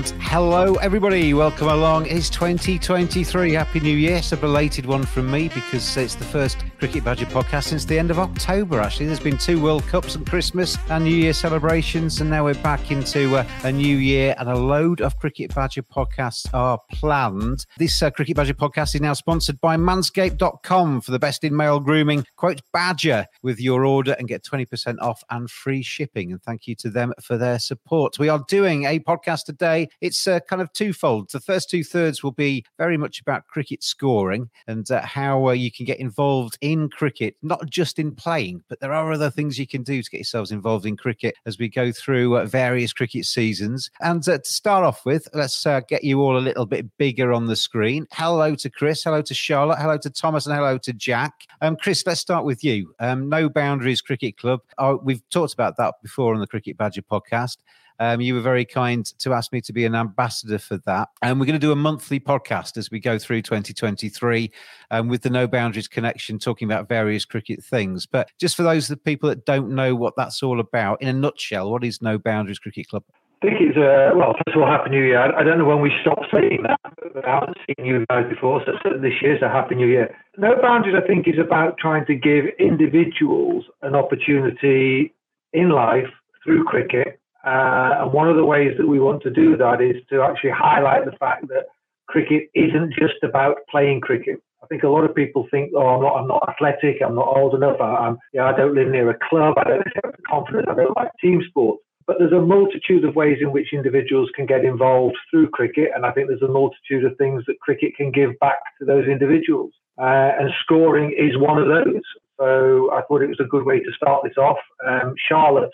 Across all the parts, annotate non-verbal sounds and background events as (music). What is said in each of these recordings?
And hello, everybody. Welcome along. It's 2023. Happy New Year. It's a belated one from me because it's the first Cricket Badger podcast since the end of October, actually. There's been two World Cups and Christmas and New Year celebrations, and now we're back into uh, a new year, and a load of Cricket Badger podcasts are planned. This uh, Cricket Badger podcast is now sponsored by manscaped.com for the best in male grooming. Quote Badger with your order and get 20% off and free shipping. And thank you to them for their support. We are doing a podcast today. It's uh, kind of twofold. The first two thirds will be very much about cricket scoring and uh, how uh, you can get involved in cricket, not just in playing, but there are other things you can do to get yourselves involved in cricket as we go through uh, various cricket seasons. And uh, to start off with, let's uh, get you all a little bit bigger on the screen. Hello to Chris, hello to Charlotte, hello to Thomas, and hello to Jack. Um, Chris, let's start with you. Um, no Boundaries Cricket Club. We've talked about that before on the Cricket Badger podcast. Um, you were very kind to ask me to be an ambassador for that. And we're going to do a monthly podcast as we go through 2023 um, with the No Boundaries connection, talking about various cricket things. But just for those of the people that don't know what that's all about, in a nutshell, what is No Boundaries Cricket Club? I think it's uh, well. First of all, happy New Year. I, don't know when we stopped saying that. I haven't seen you guys before, so this year's a happy New Year. No boundaries. I think is about trying to give individuals an opportunity in life through cricket. Uh, and one of the ways that we want to do that is to actually highlight the fact that cricket isn't just about playing cricket. I think a lot of people think, oh, I'm not, I'm not athletic, I'm not old enough, I, I'm, yeah, I don't live near a club, I don't have the confidence, I don't like team sports. But there's a multitude of ways in which individuals can get involved through cricket, and I think there's a multitude of things that cricket can give back to those individuals. Uh, and scoring is one of those. So I thought it was a good way to start this off. Um, Charlotte,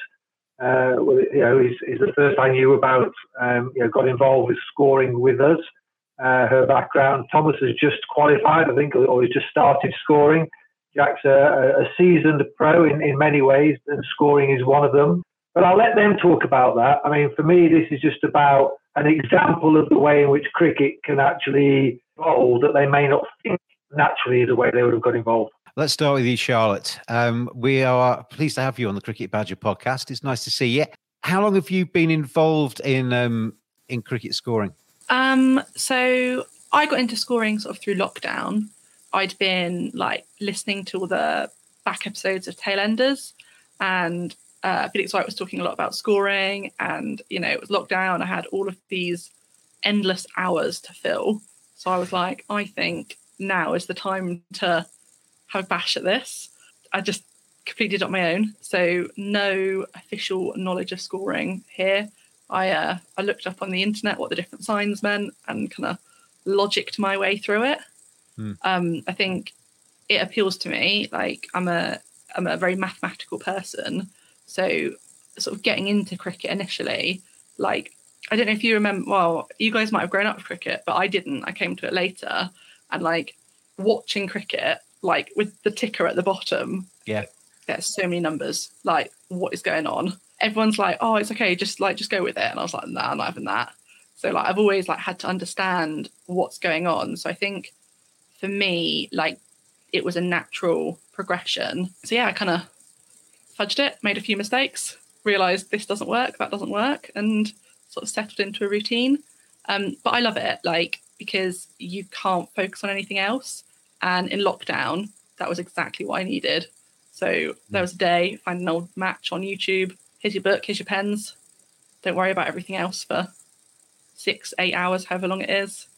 uh, well, you know, is, is the first I knew about. Um, you know, got involved with scoring with us. Uh, her background. Thomas has just qualified, I think, or, he's just started scoring. Jack's a, a seasoned pro in, in many ways, and scoring is one of them. But I'll let them talk about that. I mean, for me, this is just about an example of the way in which cricket can actually evolve that they may not think naturally the way they would have got involved. Let's start with you, Charlotte. Um, we are pleased to have you on the Cricket Badger podcast. It's nice to see you. How long have you been involved in um, in cricket scoring? Um, so I got into scoring sort of through lockdown. I'd been like listening to all the back episodes of Tailenders, and uh, Felix White was talking a lot about scoring. And you know, it was lockdown. I had all of these endless hours to fill. So I was like, I think now is the time to have a bash at this. I just completed it on my own. So no official knowledge of scoring here. I uh, I looked up on the internet what the different signs meant and kind of logicked my way through it. Hmm. Um, I think it appeals to me. Like I'm a I'm a very mathematical person, so sort of getting into cricket initially, like I don't know if you remember. Well, you guys might have grown up with cricket, but I didn't. I came to it later, and like watching cricket, like with the ticker at the bottom. Yeah. There's so many numbers. Like, what is going on? Everyone's like, "Oh, it's okay. Just like, just go with it." And I was like, "Nah, I'm not having that." So like, I've always like had to understand what's going on. So I think for me, like, it was a natural progression. So yeah, I kind of fudged it, made a few mistakes, realized this doesn't work, that doesn't work, and sort of settled into a routine. Um, but I love it, like because you can't focus on anything else. And in lockdown, that was exactly what I needed. So there was a day, find an old match on YouTube. Here's your book, here's your pens. Don't worry about everything else for six, eight hours, however long it is.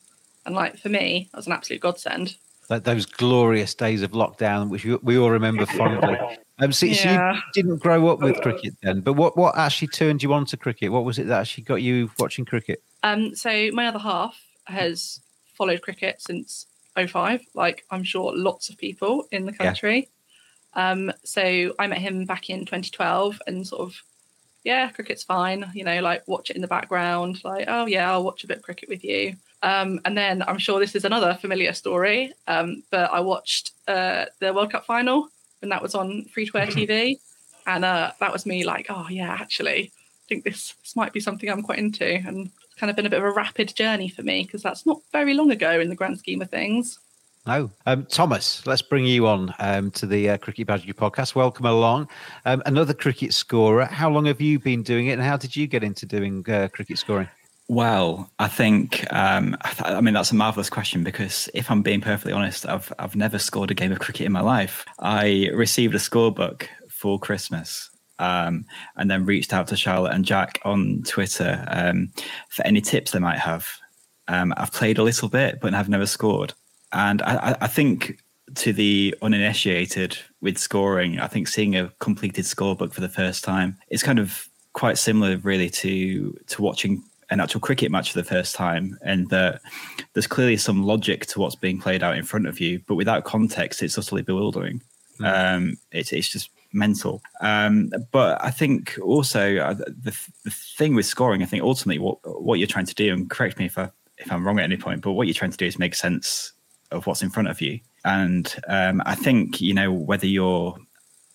And like for me, that was an absolute godsend. Like those glorious days of lockdown, which we, we all remember fondly. (laughs) Um, so, so you didn't grow up with cricket then, but what, what actually turned you on to cricket? What was it that actually got you watching cricket? Um, so my other half has followed cricket since 05, like I'm sure lots of people in the Yeah. country. Um, so I met him back in 2012 and sort of, yeah, cricket's fine, you know, like watch it in the background, like, oh yeah, I'll watch a bit of cricket with you. Um, and then I'm sure this is another familiar story, um, but I watched uh, the World Cup final and that was on free to air TV. And uh, that was me like, oh yeah, actually, I think this, this might be something I'm quite into. And kind of been a bit of a rapid journey for me because that's not very long ago in the grand scheme of things. No. Um, Thomas, let's bring you on um, to the uh, Cricket Badger podcast. Welcome along. Um, another cricket scorer. How long have you been doing it and how did you get into doing uh, cricket scoring? Well, I think um, I, th- I mean that's a marvelous question because if I'm being perfectly honest, I've I've never scored a game of cricket in my life. I received a scorebook for Christmas, um, and then reached out to Charlotte and Jack on Twitter um, for any tips they might have. Um, I've played a little bit, but I've never scored, and I, I- think to the uninitiated with scoring, I think seeing a completed scorebook for the first time is kind of quite similar, really, to to watching an actual cricket match for the first time, and that there's clearly some logic to what's being played out in front of you, but without context, it's utterly bewildering. Um, it's it's just mental. Um, but I think also uh, the the thing with scoring, I think ultimately what what you're trying to do, and correct me if I if I'm wrong at any point, but what you're trying to do is make sense of what's in front of you. And um, I think you know whether you're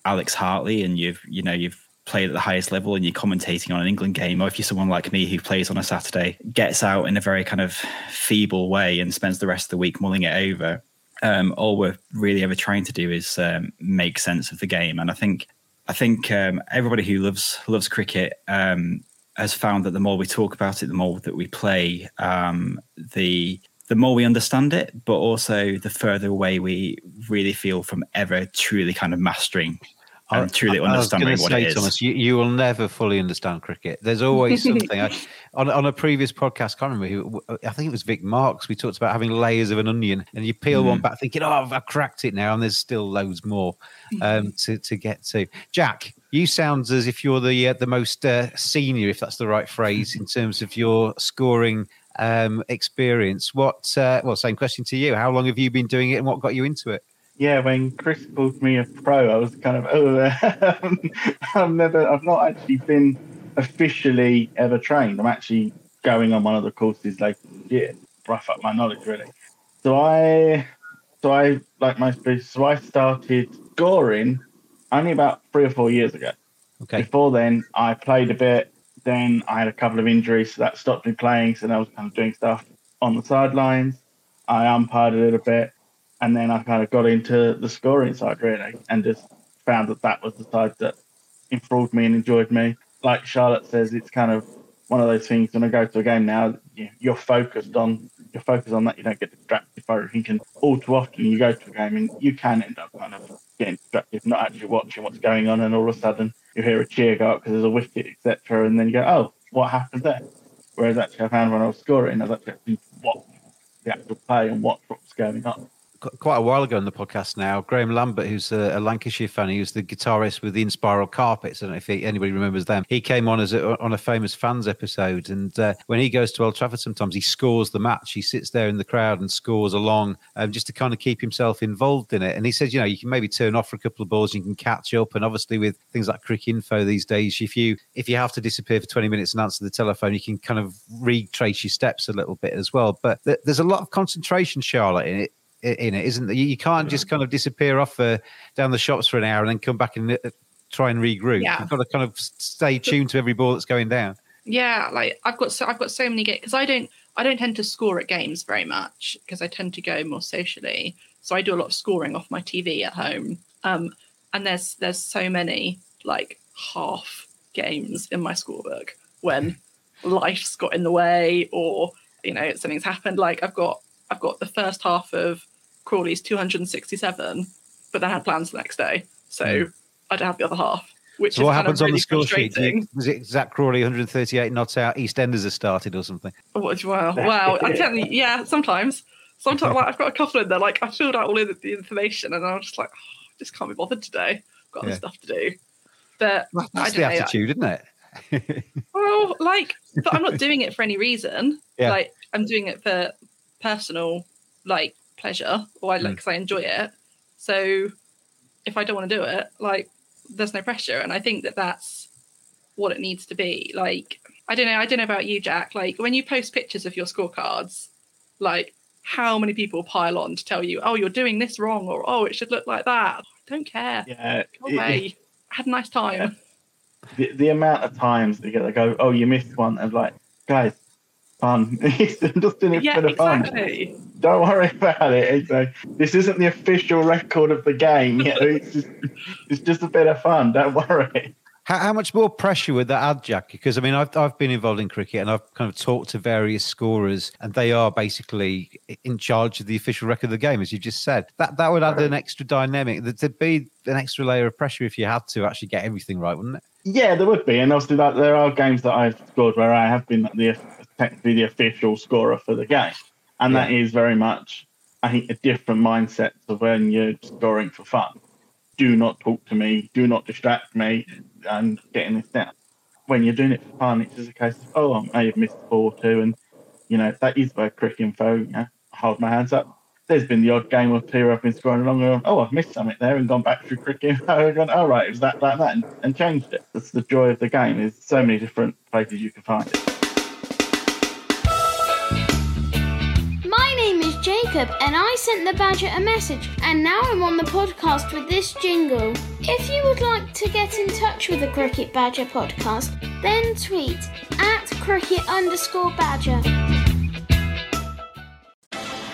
Alex Hartley and you've you know you've played at the highest level and you're commentating on an England game, or if you're someone like me who plays on a Saturday, gets out in a very kind of feeble way and spends the rest of the week mulling it over. Um, all we're really ever trying to do is um, make sense of the game, and I think I think um, everybody who loves loves cricket um, has found that the more we talk about it, the more that we play, um, the the more we understand it, but also the further away we really feel from ever truly kind of mastering and truly I was understanding gonna what say, it is. Thomas, you, you will never fully understand cricket. There's always (laughs) something. I, on, on a previous podcast, I can't remember who, I think it was Vic Marks, we talked about having layers of an onion and you peel one Mm. back thinking, oh, I've, I've cracked it now. And there's still loads more um, (laughs) to, to get to. Jack, you sound as if you're the, uh, the most uh, senior, if that's the right phrase, in terms of your scoring um, experience. What, uh, well, same question to you. How long have you been doing it and what got you into it? Yeah, when Chris called me a pro, I was kind of oh, (laughs) um, I've never, I've not actually been officially ever trained. I'm actually going on one of the courses like yeah, rough up my knowledge really. So I, so I like my. So I started scoring only about three or four years ago. Okay. Before then, I played a bit. Then I had a couple of injuries, so that stopped me playing. So I was kind of doing stuff on the sidelines. I umpired a little bit, and then I kind of got into the scoring side really, and just found that that was the side that enthralled me and enjoyed me. Like Charlotte says, it's kind of one of those things. When I go to a game now, you- you're focused on you're focused on that. You don't get distracted by. And all too often, you go to a game and you can end up kind of getting distracted, not actually watching what's going on, and all of a sudden you hear a cheer go up because there's a wicket, etc. And then you go, "Oh, what happened there?" Whereas actually, I found when I was scoring, I was actually watch the actual play and watch what was going on. Qu- quite a while ago on the podcast now. Graham Lambert, who's a, a Lancashire fan, he was the guitarist with the Inspiral Carpets. I don't know if he, anybody remembers them. He came on as a, on a famous fans episode, and uh, when he goes to Old Trafford, sometimes he scores the match. He sits there in the crowd and scores along, um, just to kind of keep himself involved in it. And he says, you know, you can maybe turn off for a couple of balls, you can catch up, and obviously with things like Cricinfo these days, if you if you have to disappear for twenty minutes and answer the telephone, you can kind of retrace your steps a little bit as well. But th- there's a lot of concentration, Charlotte, in it in it, isn't there? You can't just kind of disappear off uh, down the shops for an hour and then come back and uh, try and regroup. Yeah. You've got to kind of stay tuned to every ball that's going down. Yeah, like I've got so I've got so many games because I don't I don't tend to score at games very much because I tend to go more socially. So I do a lot of scoring off my TV at home. Um, and there's there's so many like half games in my scorebook when life's got in the way or you know something's happened. Like I've got I've got the first half of Crawley's 267, but then had plans the next day, so hmm. I don't have the other half. Which So is what happens on really the score sheet? Was it Zak Crawley 138 not out? EastEnders has started or something? Oh, wow, wow. I (laughs) tell you, yeah, sometimes. Sometimes like, I've got a couple in there, like I filled out all of the, the information and I'm just like, oh, I just can't be bothered today. I've got other Yeah. stuff to do. But I That's the know. attitude, isn't it? (laughs) Well, like, but I'm not doing it for any reason. Yeah. Like, I'm doing it for personal, like, pleasure, or I Mm. like, because I enjoy it. So, if I don't want to do it, like, there's no pressure, and I think that that's what it needs to be. Like, I don't know. I don't know about you, Jack. Like, when you post pictures of your scorecards, like, how many people pile on to tell you, "Oh, you're doing this wrong," or "Oh, it should look like that." I don't care. Yeah, Go it- away. Had a nice time. the, the amount of times they get they go, oh, you missed one, and like, guys, fun. I'm just doing it Yeah, for the fun. Don't worry about it. It's like, this isn't the official record of the game. You (laughs) know, it's just it's just a bit of fun. Don't worry. How, how much more pressure would that add, Jack? Because I mean, I've I've been involved in cricket and I've kind of talked to various scorers, and they are basically in charge of the official record of the game, as you just said. That that would add an extra dynamic. There- There'd be an extra layer of pressure if you had to actually get everything right, wouldn't it? Yeah, there would be, and obviously, like, there are games that I've scored where I have been the technically the official scorer for the game, and that is very much, I think, a different mindset to when you're scoring for fun. Do not talk to me. Do not distract me. And getting this down. When you're doing it for fun, it's just a case of, oh, I may have missed a ball or two, and you know that is where Cricinfo, you know, I hold my hands up. There's been the odd game or two where I've been scoring along and oh, I've missed something there and gone back through Cricinfo (laughs) and gone, oh, right, it was that, that, that, and, and changed it. That's the joy of the game. There's so many different places you can find it. Jacob, and I sent the Badger a message, and now I'm on the podcast with this jingle. If you would like to get in touch with the Cricket Badger podcast, then tweet at cricket underscore badger.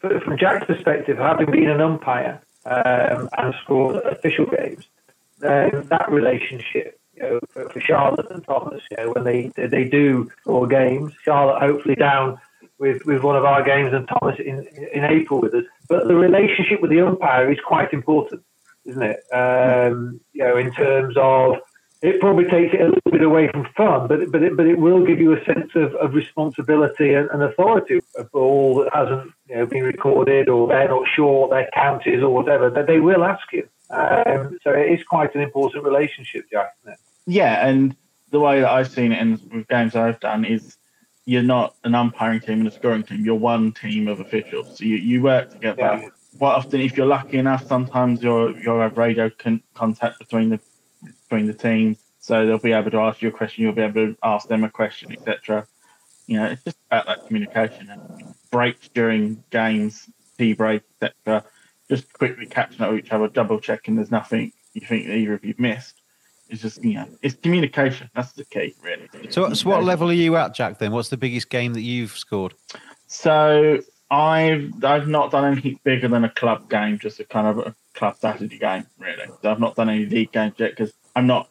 From Jack's perspective, having been an umpire um, and scored official games, um, that relationship, you know, for, for Charlotte and Thomas, you know, when they they do score games, Charlotte hopefully down with, with one of our games and Thomas in in April with us. But the relationship with the umpire is quite important, isn't it? Um, you know, in terms of it probably takes it a little bit away from fun, but but it, but it will give you a sense of, of responsibility and, and authority. A all that hasn't you know been recorded, or they're not sure what their count is, or whatever, that they will ask you. Um, so it is quite an important relationship, Jack. Isn't it? Yeah, and the way that I've seen it in with games I've done is you're not an umpiring team and a scoring team. You're one team of officials. So you, you work together. Yeah. Quite often, if you're lucky enough, sometimes you'll you'll have radio con- contact between the between the teams, so they'll be able to ask you a question. You'll be able to ask them a question, etc. You know, it's just about that communication and breaks during games, tea break, etc. Just quickly catching up with each other, double checking there's nothing you think either of you've missed. It's just you know, it's communication. That's the key, really. So, so what level are you at, Jack? Then, what's the biggest game that you've scored? So I've I've not done anything bigger than a club game, just a kind of a club strategy game, really. So I've not done any league games yet because I'm not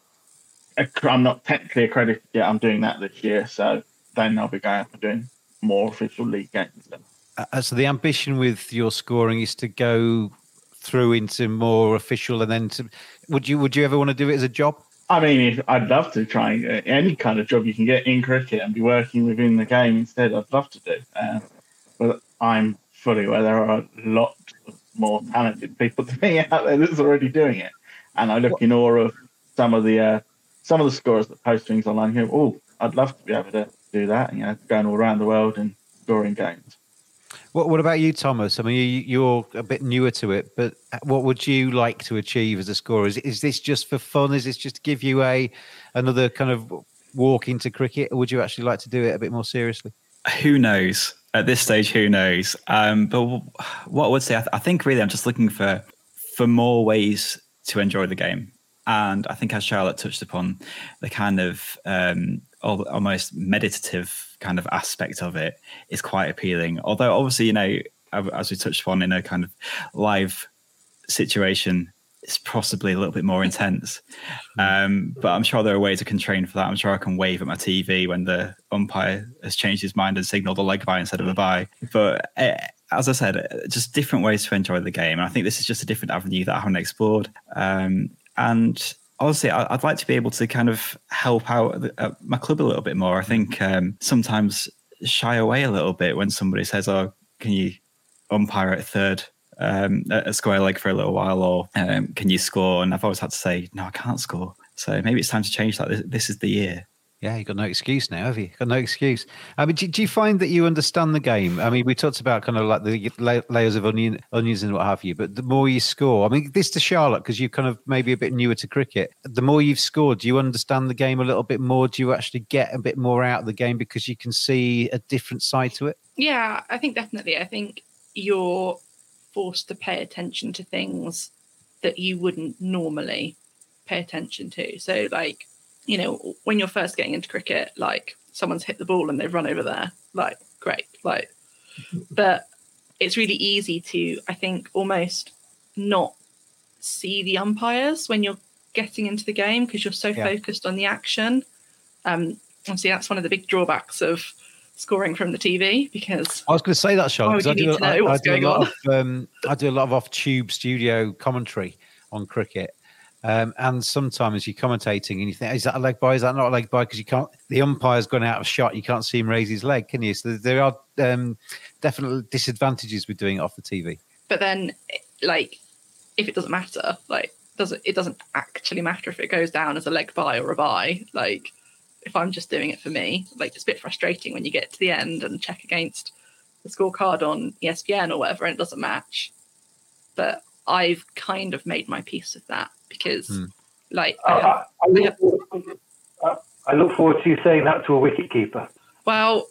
I'm not technically accredited yet. I'm doing that this year, so then I'll be going up and doing more official league games and. Uh, so the ambition with your scoring is to go through into more official, and then to would you would you ever want to do it as a job? I mean, I'd love to try any kind of job you can get in cricket and be working within the game instead. I'd love to do, uh, but I'm fully aware there are a lot of more talented people (laughs) than me out there that's already doing it, and I look in awe of some of the uh, some of the scorers that post things online here. Oh, I'd love to be able to do that. You know, going all around the world and scoring games. What What about you, Thomas? I mean, you're a bit newer to it, but what would you like to achieve as a scorer? Is, is this just for fun? Is this just to give you a another kind of walk into cricket, or would you actually like to do it a bit more seriously? Who knows? At this stage, who knows? Um, but what I would say, I, th- I think really, I'm just looking for for more ways to enjoy the game. And I think as Charlotte touched upon, the kind of um, almost meditative kind of aspect of it is quite appealing. Although obviously, you know, as we touched upon in a kind of live situation, it's possibly a little bit more intense. Um, but I'm sure there are ways I can train for that. I'm sure I can wave at my TV when the umpire has changed his mind and signaled a leg by instead of a bye. But uh, as I said, just different ways to enjoy the game. And I think this is just a different avenue that I haven't explored. Um, and honestly, I'd like to be able to kind of help out my club a little bit more. I think um, sometimes shy away a little bit when somebody says, "Oh, can you umpire at third um, a square leg for a little while, or um, can you score?" And I've always had to say, "No, I can't score." So maybe it's time to change that. This is the year. Yeah, you've got no excuse now, have you? Got no excuse. I mean, do, do, you find that you understand the game? I mean, we talked about kind of like the layers of onion, onions and what have you, but the more you score, I mean, this to Charlotte, because you're kind of maybe a bit newer to cricket, the more you've scored, do you understand the game a little bit more? Do you actually get a bit more out of the game because you can see a different side to it? Yeah, I think definitely. I think you're forced to pay attention to things that you wouldn't normally pay attention to. So, like, you know, when you're first getting into cricket, like someone's hit the ball and they've run over there, like great, like, but it's really easy to, I think, almost not see the umpires when you're getting into the game because you're so yeah. focused on the action. Um, obviously, that's one of the big drawbacks of scoring from the TV because I was going to say that, Sean. I do, I, I do a lot on. of um, I do a lot of off tube studio commentary on cricket, um, and sometimes you're commentating and you think, is that a leg by? Is that not a leg by? Because you can't, the umpire's gone out of shot. You can't see him raise his leg, can you? So there are um, disadvantages with doing it off the TV. But then, like, if it doesn't matter, like, doesn't it doesn't actually matter if it goes down as a leg by or a by? Like, if I'm just doing it for me, like, it's a bit frustrating when you get to the end and check against the scorecard on ESPN or whatever and it doesn't match. But I've kind of made my peace with that because, mm. like, I, I, I, look forward, I, look forward to you saying that to a wicket keeper. Well,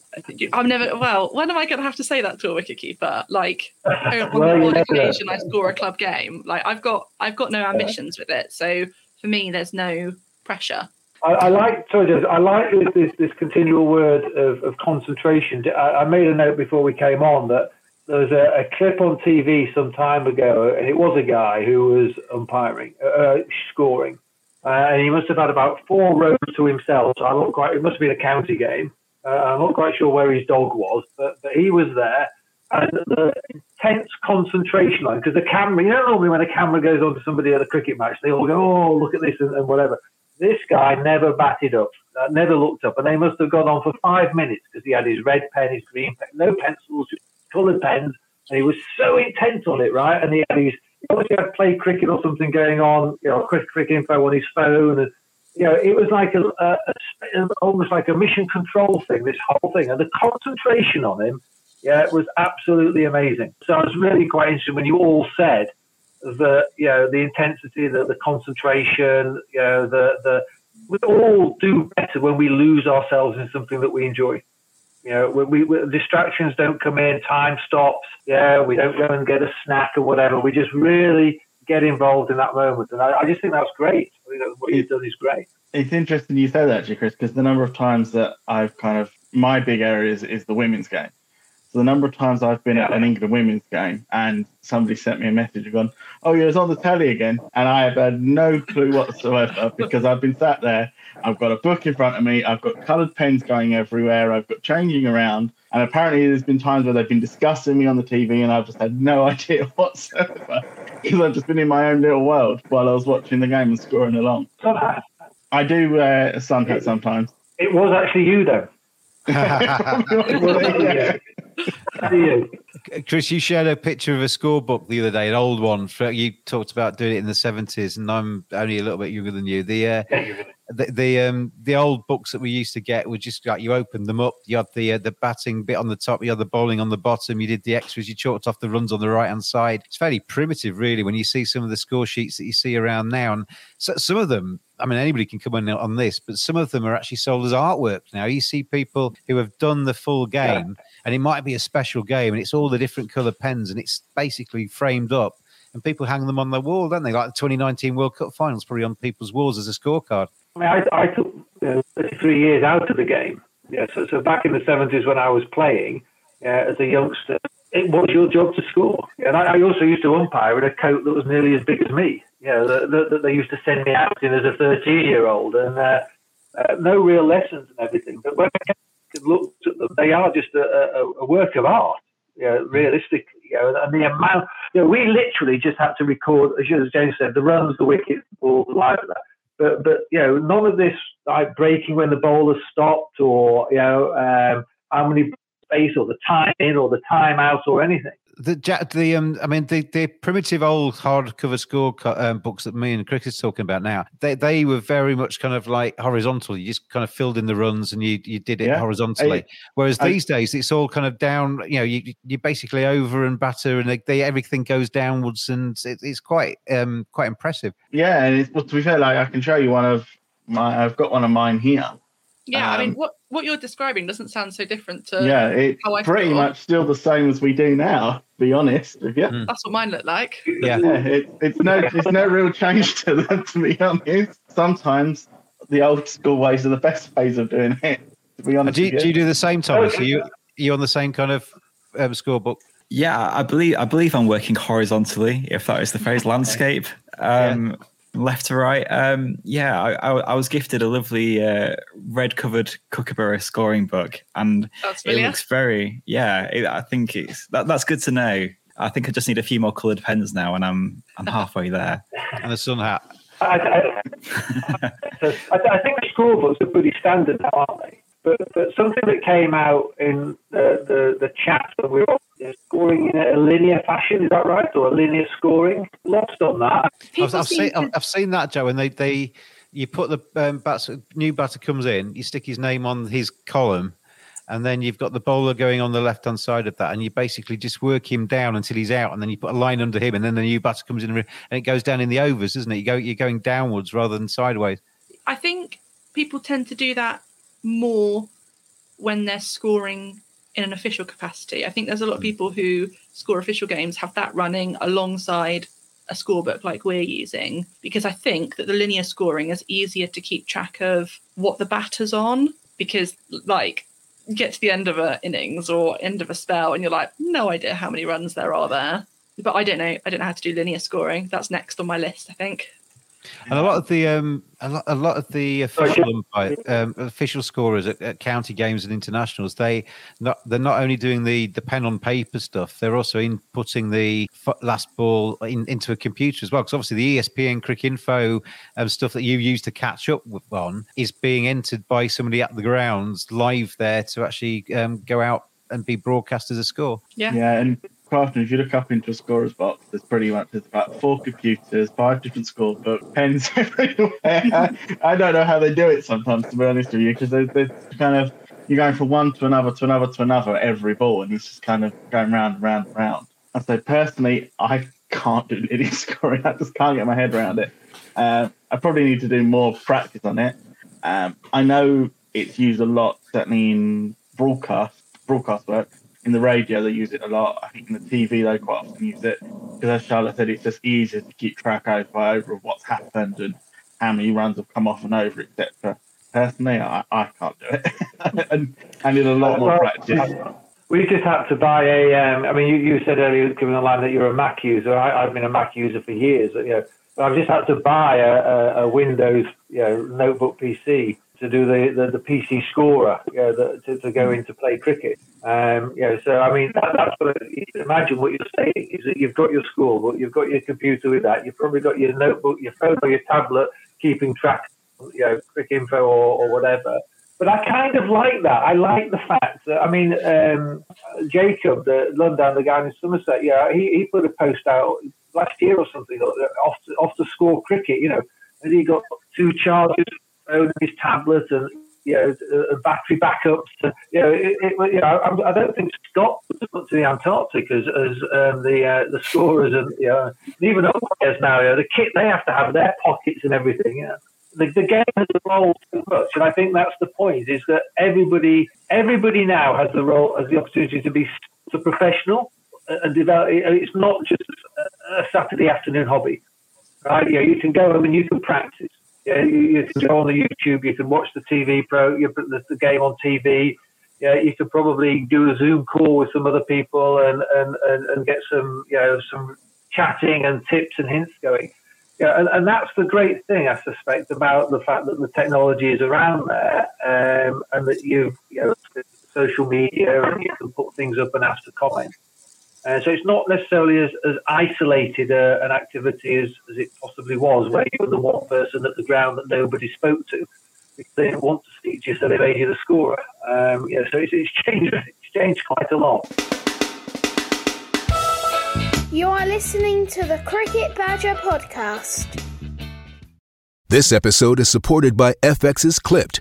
I'm never. Well, when am I going to have to say that to a wicket keeper? Like on (laughs) well, one occasion, I score a club game. Like I've got, I've got no ambitions with it. So for me, there's no pressure. I, I like, sorry, I like this, this, this continual word of, of concentration. I, I, made a note before we came on that there was a, a, clip on TV some time ago, and it was a guy who was umpiring, uh, scoring, uh, and he must have had about four rows to himself. So I'm not quite. It must have been a county game. Uh, I'm not quite sure where his dog was, but, but he was there, and the intense concentration line because the camera. You know, normally when a camera goes on to somebody at a cricket match, they all go, "Oh, look at this," and, and whatever. This guy never batted up, uh, never looked up, and they must have gone on for five minutes because he had his red pen, his green pen, no pencils, coloured pens, and he was so intent on it, right? And he had these, obviously had play cricket or something going on, you know, cricket, cricket info on his phone, and you know, it was like a, a, a, almost like a mission control thing. This whole thing, and the concentration on him, yeah, it was absolutely amazing. So I was really quite interested when you all said that, you know, the intensity, the, the concentration, you know, the the we all do better when we lose ourselves in something that we enjoy. You know, we, we, distractions don't come in, time stops. Yeah, we don't go and get a snack or whatever. We just really get involved in that moment, and I, I just think that's great. I what you've done is great. It's interesting you say that, actually, Chris, because the number of times that I've kind of my big area is, is the women's game. The number of times I've been at an England women's game and somebody sent me a message and gone, "Oh, you're on the telly again," and I have had no clue whatsoever (laughs) because I've been sat there. I've got a book in front of me. I've got coloured pens going everywhere. I've got changing around, and apparently there's been times where they've been discussing me on the TV, and I've just had no (laughs) idea whatsoever because I've just been in my own little world while I was watching the game and scoring along. I do wear a sun hat sometimes. It was actually you, though. (laughs) See you. Chris, you shared a picture of a scorebook the other day, an old one. You talked about doing it in the seventies, and I'm only a little bit younger than you. The uh, (laughs) the the, um, the old books that we used to get were just like you opened them up. You had the uh, the batting bit on the top, you had the bowling on the bottom. You did the extras. You chalked off the runs on the right hand side. It's fairly primitive, really, when you see some of the score sheets that you see around now. And so, some of them, I mean, anybody can come in on this, but some of them are actually sold as artwork now. You see people who have done the full game, yeah. and it might be a special game, and it's all the different color pens, and it's basically framed up. And people hang them on their wall, don't they? Like the 2019 World Cup finals, probably on people's walls as a scorecard. I mean, I, I took uh, three years out of the game. Yeah, so, so back in the 70s when I was playing uh, as a youngster, it was your job to score. And I, I, also used to umpire in a coat that was nearly as big as me. Yeah, that the, the, they used to send me out in as a 13 year old, and uh, uh, no real lessons and everything. But when I look at them, they are just a, a, a work of art. Yeah, realistically, you know, and the amount, you know, we literally just had to record, as James said, the runs, the wickets, the balls, the live, but but you know, none of this like breaking when the bowler stopped, or you know, um, how many space, or the time in, or the time out, or anything the the um I mean the the primitive old hardcover score um, books that me and Chris is talking about now they they were very much kind of like horizontal. You just kind of filled in the runs and you you did it yeah. horizontally. I, whereas I, these days it's all kind of down you know you you basically over and batter and they, they everything goes downwards and it, it's quite um quite impressive. Yeah and it's, well, to be fair like I can show you one of my I've got one of mine here yeah, um, I mean, um, what what you're describing doesn't sound so different to yeah, it's pretty much still the same as we do now. be honest with you, that's what mine looked like. Yeah, yeah it, it's no it's no real change to them. (laughs) To be honest, sometimes the old school ways are the best ways of doing it. To be honest, do you, do you do the same, Thomas? Are you are you on the same kind of um, score book? Yeah, I believe I believe I'm working horizontally, if that is the phrase, landscape. Um, yeah left to right. Um, yeah, I, I, I, was gifted a lovely uh, red covered Kookaburra scoring book, and it looks very yeah. It, I think it's that, that's good to know. I think I just need a few more coloured pens now, and I'm I'm halfway there. and a sun hat. I, I, (laughs) I, think the scorebooks are pretty standard now, aren't they? But, but something that came out in the, the, the chat when we were scoring in a linear fashion, is that right? Or a linear scoring? Lost on that. I've, I've seen, to... I've seen that, Joe, and they, they you put the um, batter, new batter comes in, you stick his name on his column, and then you've got the bowler going on the left hand side of that, and you basically just work him down until he's out, and then you put a line under him, and then the new batter comes in, and it goes down in the overs, isn't it? You go, you're going downwards rather than sideways. I think people tend to do that more when they're scoring in an official capacity. I think there's a lot of hmm. people who score official games have that running alongside a scorebook like we're using because I think that the linear scoring is easier to keep track of what the batter's on because like you get to the end of an innings or end of a spell and you're like no idea how many runs there are there but I don't know I don't know how to do linear scoring that's next on my list I think and a lot of the um, a lot, a lot of the official um, official scorers at, at, county games and internationals, they not they're not only doing the the pen on paper stuff, they're also inputting the last ball in, into a computer as well. Because obviously the ESPN Cricinfo um, stuff that you use to catch up with, on is being entered by somebody at the grounds live there to actually um, go out and be broadcast as a score. Yeah, yeah, and If you look up into a scorer's box, there's pretty much there's about four computers, five different score books, pens (laughs) everywhere. I don't know how they do it sometimes, to be honest with you, because they're, they're kind of you're going from one to another to another to another every ball, and it's just kind of going round and round and round. I say personally, I can't do (laughs) linear scoring. I just can't get my head around it. Uh, I probably need to do more practice on it. Um, I know it's used a lot, certainly in broadcast broadcast work in the radio they use it a lot. I think in the TV they quite often use it because, as Charlotte said, it's just easier to keep track over over of what's happened and how many runs have come off and over, etc. Personally, I, I can't do it. (laughs) and I need a lot more practice. We just had to buy a. Um, I mean, you, you said earlier, coming online, that you're a Mac user. I, I've been a Mac user for years. You know, I've just had to buy a, a, a Windows you know, notebook PC to do the, the, the PC scorer you know, the, to, to go into play cricket. Um, you know, so I mean, that, that's what imagine. What you're saying is that you've got your but you've got your computer with that. You've probably got your notebook, your phone, or your tablet, keeping track, you know, Cricinfo or, or whatever. But I kind of like that. I like the fact that I mean, um, Jacob, the London, the guy in Somerset, yeah, he, he put a post out last year or something off to, off to score cricket, you know, and he got two charges, phone, his tablet, and you know, uh, battery backups. To, you know, it, it, you know, I, I, don't think Scott was up to the Antarctic as, as um, the uh, the scorers and you know, even players now. You know, the kit they have to have their pockets and everything. You know the, the game has evolved so much, and I think that's the point: is that everybody everybody now has the role, has the opportunity to be a professional and develop. It's not just a Saturday afternoon hobby, right? Yeah, you can go home and you can practice. Yeah, you, can go on the YouTube, you can watch the TV pro, you put the, the game on TV. Yeah, you could probably do a Zoom call with some other people and, and, and, and get some you know some chatting and tips and hints going. Yeah, and, and that's the great thing, I suspect, about the fact that the technology is around there um, and that you, you know, social media and you can put things up and ask for comment. Uh, so it's not necessarily as, as isolated uh, an activity as, as it possibly was, where you were the one person at the ground that nobody spoke to. They didn't want to speak to you, so they made you the scorer. Um, yeah, so it's, it's changed. (laughs) It's changed quite a lot. You are listening to the Cricket Badger podcast. This episode is supported by FX's Clipped,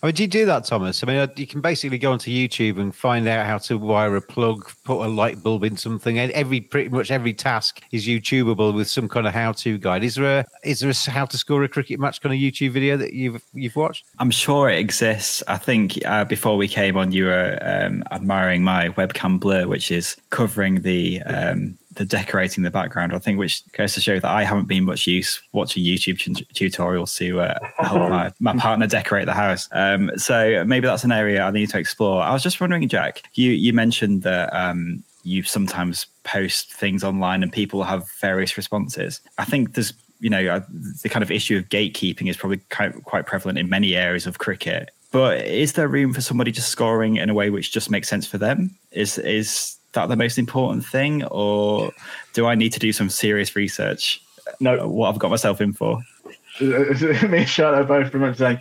I mean, do you do that, Thomas? I mean, uh, you can basically go onto YouTube and find out how to wire a plug, put a light bulb in something. And every pretty much every task is YouTubeable with some kind of how-to guide. Is there a is there a how to score a cricket match kind of YouTube video that you've you've watched? I'm sure it exists. I think uh, before we came on, you were um, admiring my webcam blur, which is covering the um, the decorating the background, I think, which goes to show that I haven't been much use watching YouTube t- tutorials to uh, help my, (laughs) my partner decorate the house. Um, so maybe that's an area I need to explore. I was just wondering, Jack, you you mentioned that um, you sometimes post things online and people have various responses. I think there's you know uh, the kind of issue of gatekeeping is probably quite, quite prevalent in many areas of cricket. But is there room for somebody just scoring in a way which just makes sense for them? Is is that the most important thing, or do I need to do some serious research? No, uh, what I've got myself in for. (laughs) me and Charlotte both pretty much saying.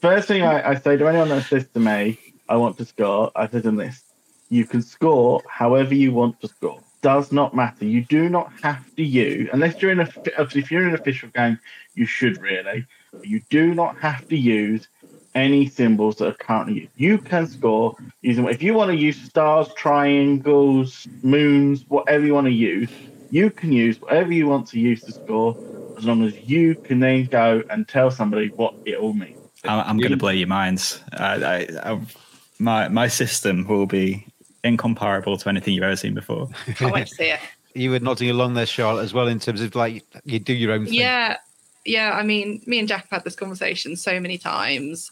First thing I, I say to anyone that says to me, "I want to score," I said them this: you can score however you want to score. Does not matter. You do not have to use, unless you're in a if you're in an official game, you should really. You do not have to use any symbols that are currently used. You can score using if you want to use stars, triangles, moons, whatever you want to use, you can use whatever you want to use to score, as long as you can then go and tell somebody what it all means. I'm, I'm going to blow your minds. Uh, I, I, my my system will be incomparable to anything you've ever seen before. Can't to see it. You were nodding along there, Charlotte, as well, in terms of like you do your own thing. Yeah, yeah. I mean, me and Jack have had this conversation so many times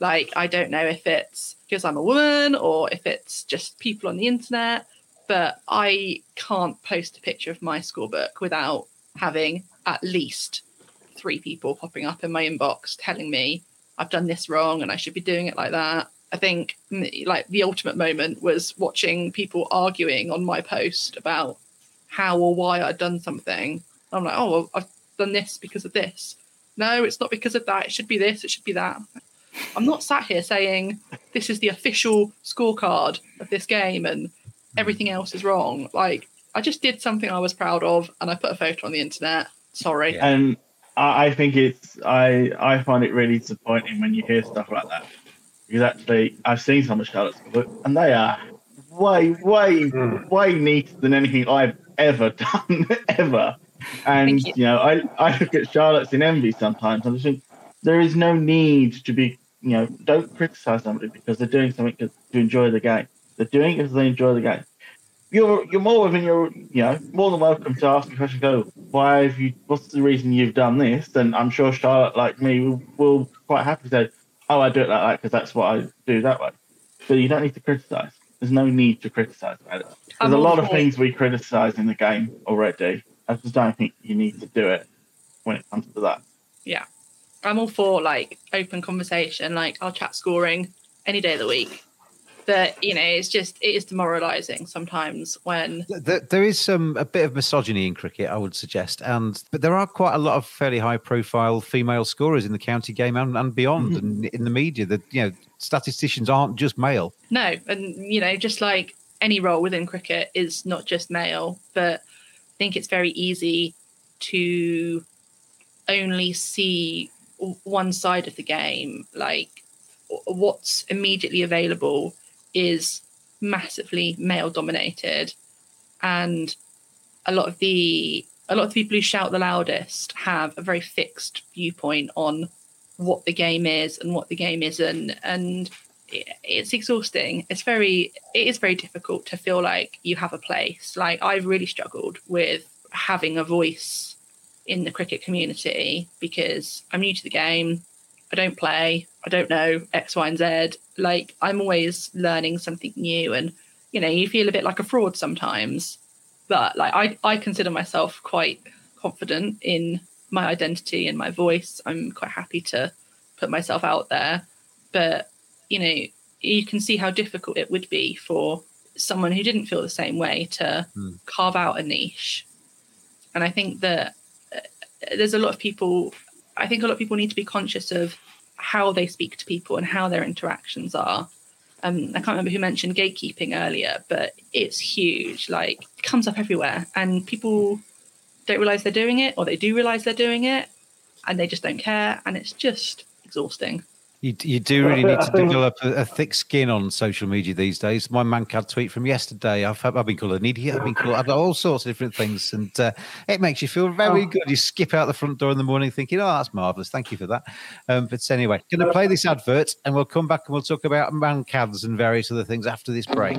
like, I don't know if it's because I'm a woman or if it's just people on the internet, but I can't post a picture of my scorebook without having at least three people popping up in my inbox telling me I've done this wrong and I should be doing it like that. I think mm, like the ultimate moment was watching people arguing on my post about how or why I'd done something. I'm like, oh, well, I've done this because of this. No, it's not because of that. It should be this. It should be that. I'm not sat here saying this is the official scorecard of this game and everything else is wrong. Like I just did something I was proud of and I put a photo on the internet. Sorry. And I think it's I I find it really disappointing when you hear stuff like that. Because actually I've seen some of Charlotte's book and they are way, way, mm. way neater than anything I've ever (laughs) done ever. And you. you. know, I, I look at Charlotte's in envy sometimes, and I think there is no need to be, you know, don't criticize somebody because they're doing something to, enjoy the game. They're doing it because they enjoy the game. You're you're more within your, you know, more than welcome to ask a question. Go, why have you? What's the reason you've done this? And I'm sure Charlotte, like me, will, will quite happily say, oh, I do it like that because that's what I do that way. But you don't need to criticize. There's no need to criticize about it. There's I'm a lot of things we criticize in the game already. I just don't think you need to do it when it comes to that. Yeah. I'm all for like open conversation. Like I'll chat scoring any day of the week. But you know, it's just it is demoralising sometimes when there, there is some a bit of misogyny in cricket, I would suggest, and but there are quite a lot of fairly high-profile female scorers in the county game and, and beyond, mm-hmm. and in the media. That you know, statisticians aren't just male. No, and you know, just like any role within cricket is not just male, but I think it's very easy to only see one side of the game. Like what's immediately available is massively male dominated, and a lot of the a lot of the people who shout the loudest have a very fixed viewpoint on what the game is and what the game isn't. And it's exhausting. It's very it is very difficult to feel like you have a place. Like i've really struggled with having a voice in the cricket community because i'm new to the game. I don't play. I don't know x y and z. Like i'm always learning something new and you know you feel a bit like a fraud sometimes. But like i i consider myself quite confident in my identity and my voice. I'm quite happy to put myself out there. But you know, you can see how difficult it would be for someone who didn't feel the same way to mm. carve out a niche. And I think that there's a lot of people, I think a lot of people need to be conscious of how they speak to people and how their interactions are. Um, I can't remember who mentioned gatekeeping earlier, but it's huge. Like, it comes up everywhere, and people don't realize they're doing it, or they do realize they're doing it, and they just don't care. And it's just exhausting. You, you do really need to develop a, a, thick skin on social media these days. My man had tweet from yesterday. I've, I've been called an idiot. I've been called I've got all sorts of different things, and uh, it makes you feel very oh. good. You skip out the front door in the morning thinking, "Oh, that's marvelous. Thank you for that." Um, but anyway, going to play this advert, and we'll come back and we'll talk about mankads and various other things after this break.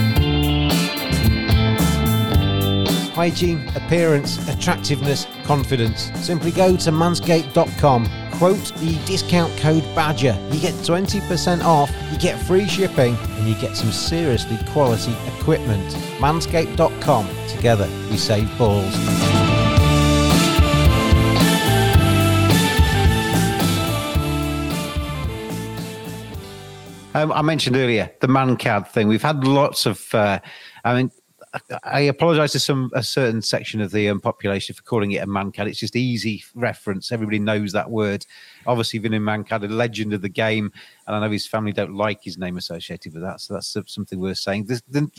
Hygiene, appearance, attractiveness, confidence. Simply go to manscaped.com, quote the discount code BADGER. You get 20% off, you get free shipping, and you get some seriously quality equipment. Manscaped.com. Together, we save balls. Um, I mentioned earlier the mankad thing. We've had lots of, uh, I mean, I apologise to some a certain section of the um, population for calling it a mankad. It's just easy reference. Everybody knows that word. Obviously, Vinny Mankad, a legend of the game, and I know his family don't like his name associated with that. So that's something worth saying. The,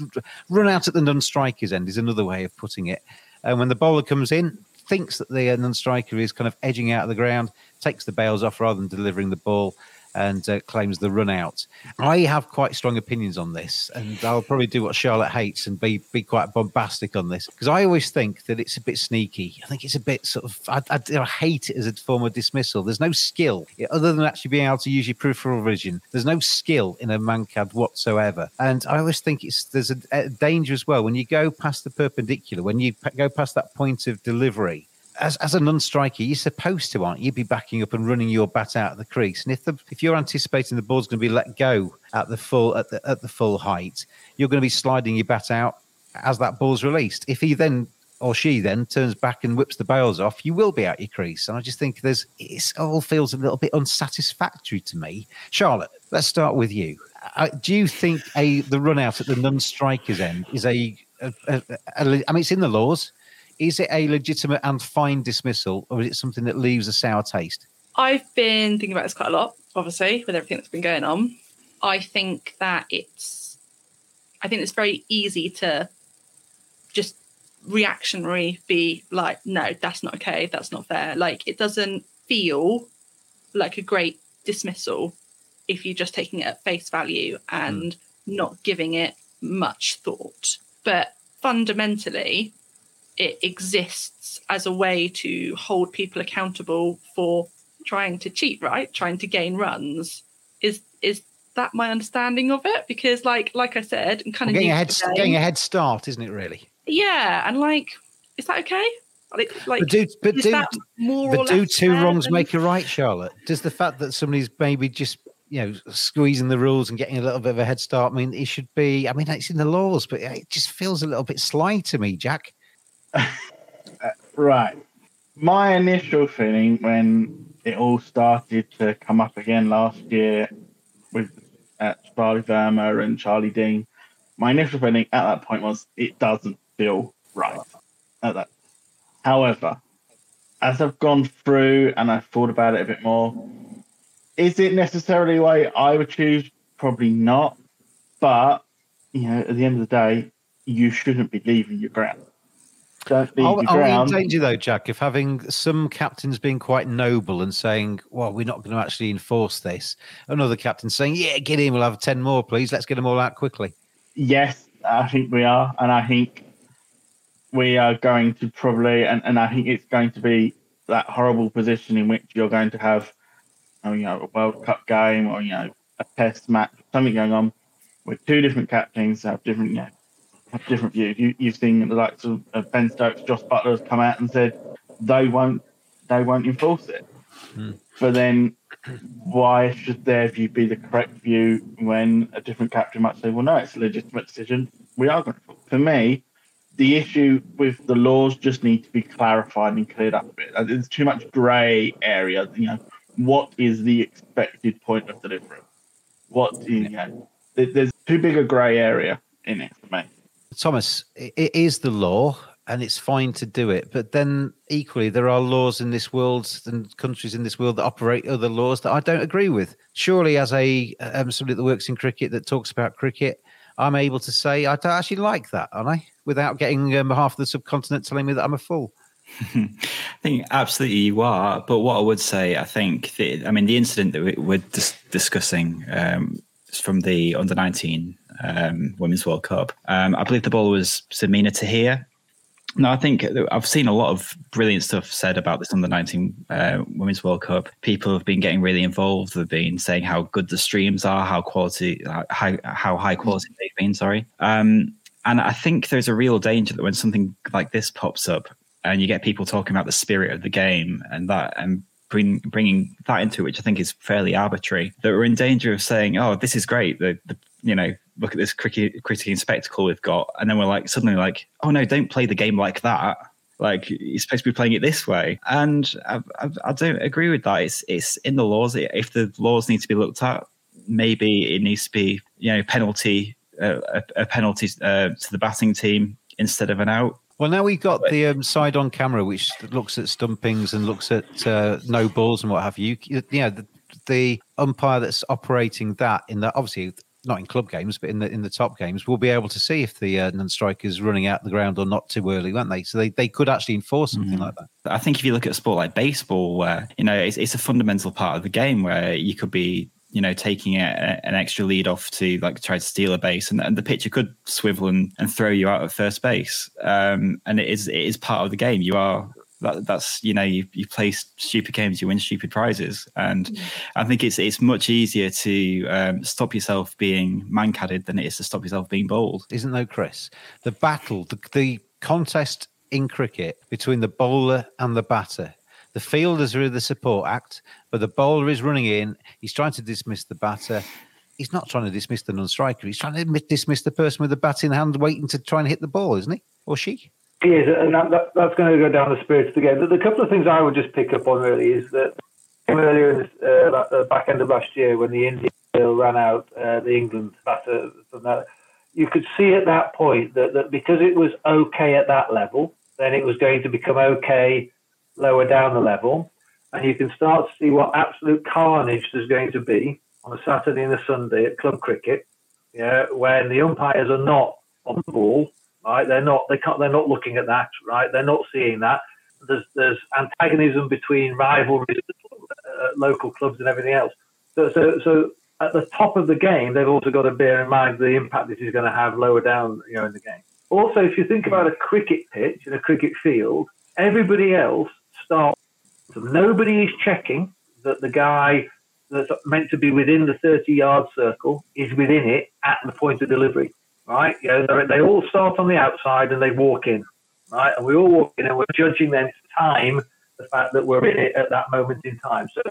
run out at the non-striker's end is another way of putting it. And when the bowler comes in, thinks that the uh, non-striker is kind of edging out of the ground, takes the bails off rather than delivering the ball and uh, claims the run out. I have quite strong opinions on this, and I'll probably do what Charlotte hates and be be quite bombastic on this because I always think that it's a bit sneaky. I think it's a bit sort of I, I, I hate it as a form of dismissal. There's no skill other than actually being able to use your peripheral vision. There's no skill in a mankad whatsoever, and I always think it's there's a, a danger as well when you go past the perpendicular, when you go past that point of delivery as, as a non-striker, you're supposed to, aren't you? Be backing up and running your bat out of the crease. And if the if you're anticipating the ball's going to be let go at the full at the at the full height, you're going to be sliding your bat out as that ball's released. If he then or she then turns back and whips the bails off, you will be out your crease. And I just think there's it all feels a little bit unsatisfactory to me. Charlotte, let's start with you. Uh, do you think a the run out at the non-striker's end is a I mean, it's in the laws. Is it a legitimate and fine dismissal, or is it something that leaves a sour taste? I've been thinking about this quite a lot, obviously, with everything that's been going on. I think that it's, I think it's very easy to just reactionary be like, no, that's not okay, that's not fair. Like, it doesn't feel like a great dismissal if you're just taking it at face value and mm. not giving it much thought. But fundamentally, it exists as a way to hold people accountable for trying to cheat, right? Trying to gain runs. Is is that my understanding of it? Because like like I said, and kind of getting a head getting a head start, isn't it? Really? Yeah, and like, is that okay? Like, like but do but do, but do two wrongs than... make a right, Charlotte? Does the fact that somebody's maybe just you know squeezing the rules and getting a little bit of a head start mean it should be? I mean, it's in the laws, but it just feels a little bit sly to me, Jack. (laughs) right. My initial feeling when it all started to come up again last year with Charlie Verma and Charlie Dean, my initial feeling at that point was it doesn't feel right. At that. However, as I've gone through and I've thought about it a bit more, is it necessarily the way I would choose? Probably not. But you know, at the end of the day, you shouldn't be leaving your ground. Don't are, we in danger though, Jack, of having some captains being quite noble and saying, "Well, we're not going to actually enforce this," another captain saying, "Yeah, get in. We'll have ten more, please. Let's get them all out quickly." Yes, I think we are, and I think we are going to probably, and, and I think it's going to be that horrible position in which you're going to have, oh, you know, a World Cup game or you know a Test match, something going on with two different captains have different, you know, have different views. You, you've seen the likes of Ben Stokes, Jos Buttler has come out and said they won't they won't enforce it. Hmm. But then why should their view be the correct view when a different captain might say, well, no, it's a legitimate decision. We are going to. For me, the issue with the laws just need to be clarified and cleared up a bit. There's too much grey area. You know, what is the expected point of delivery? What you know, there's too big a grey area in it for me. Thomas, it is the law and it's fine to do it. But then equally, there are laws in this world and countries in this world that operate other laws that I don't agree with. Surely, as a um, somebody that works in cricket that talks about cricket, I'm able to say I don't actually like that, aren't I? Without getting um, half of the subcontinent telling me that I'm a fool. (laughs) I think absolutely you are. But what I would say, I think, the, I mean, the incident that we, are dis- discussing um, from the under 19 um, Women's World Cup. Um, I believe the ball was Zarmina Tahir. No, I think I've seen a lot of brilliant stuff said about this under 19 uh, Women's World Cup. People have been getting really involved. They've been saying how good the streams are, how quality, how, how high quality they've been. Sorry. Um, and I think there's a real danger that when something like this pops up and you get people talking about the spirit of the game and that and bring, bringing that into it, which I think is fairly arbitrary, that we're in danger of saying, "Oh, this is great. The, the you know look at this cricket cricketing spectacle we've got, and then we're like suddenly like, oh no, don't play the game like that. Like you're supposed to be playing it this way, and I, I, I don't agree with that. It's it's in the laws. If the laws need to be looked at, maybe it needs to be you know penalty uh, a, a, penalty uh, to the batting team instead of an out. Well, now we've got the um, side on camera, which looks at stumpings and looks at uh, no balls and what have you. You know, the, the umpire that's operating that in that obviously not in club games, but in the in the top games, we'll be able to see if the uh, non-striker is running out the ground or not too early, won't they? So they, they could actually enforce something mm like that. I think if you look at a sport like baseball, where you know it's, it's a fundamental part of the game, where you could be you know taking a, an extra lead off to like try to steal a base, and, and the pitcher could swivel and, and throw you out of first base. Um, and it is it is part of the game. You are that, that's you know you, you play stupid games you win stupid prizes and mm. i think it's it's much easier to um, stop yourself being mankaded than it is to stop yourself being bowled isn't though chris the battle the, the contest in cricket between the bowler and the batter the fielders are the support act but the bowler is running in. He's trying to dismiss the batter. He's not trying to dismiss the non-striker. He's trying to dismiss the person with the bat in hand waiting to try and hit the ball isn't he? Or she? Is, and that, that, that's going to go down the spirit of the game. The, the couple of things I would just pick up on really is that earlier in this, uh, the back end of last year when the India ran out uh, the England batter from that, you could see at that point that, that because it was okay at that level, then it was going to become okay lower down the level. And you can start to see what absolute carnage there's going to be on a Saturday and a Sunday at club cricket, yeah, when the umpires are not on the ball, right? They're not they can't they're not looking at that, right? They're not seeing that. There's there's antagonism between rivalries, uh, local clubs, and everything else. So so so at the top of the game, they've also got to bear in mind the impact this is going to have lower down, you know, in the game. Also, if you think about a cricket pitch and a cricket field, everybody else starts. So nobody is checking that the guy that's meant to be within the 30 yard circle is within it at the point of delivery, right? You know, they all start on the outside and they walk in, right? And we all walk in and we're judging then time the fact that we're in it at that moment in time. So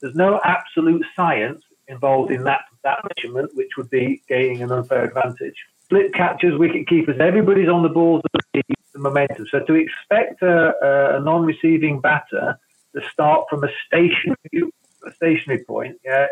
there's no absolute science involved in that that measurement, which would be gaining an unfair advantage. Split catchers, wicket keepers, everybody's on the balls to the momentum. So to expect a, a non-receiving batter to start from a stationary a stationary point, yeah,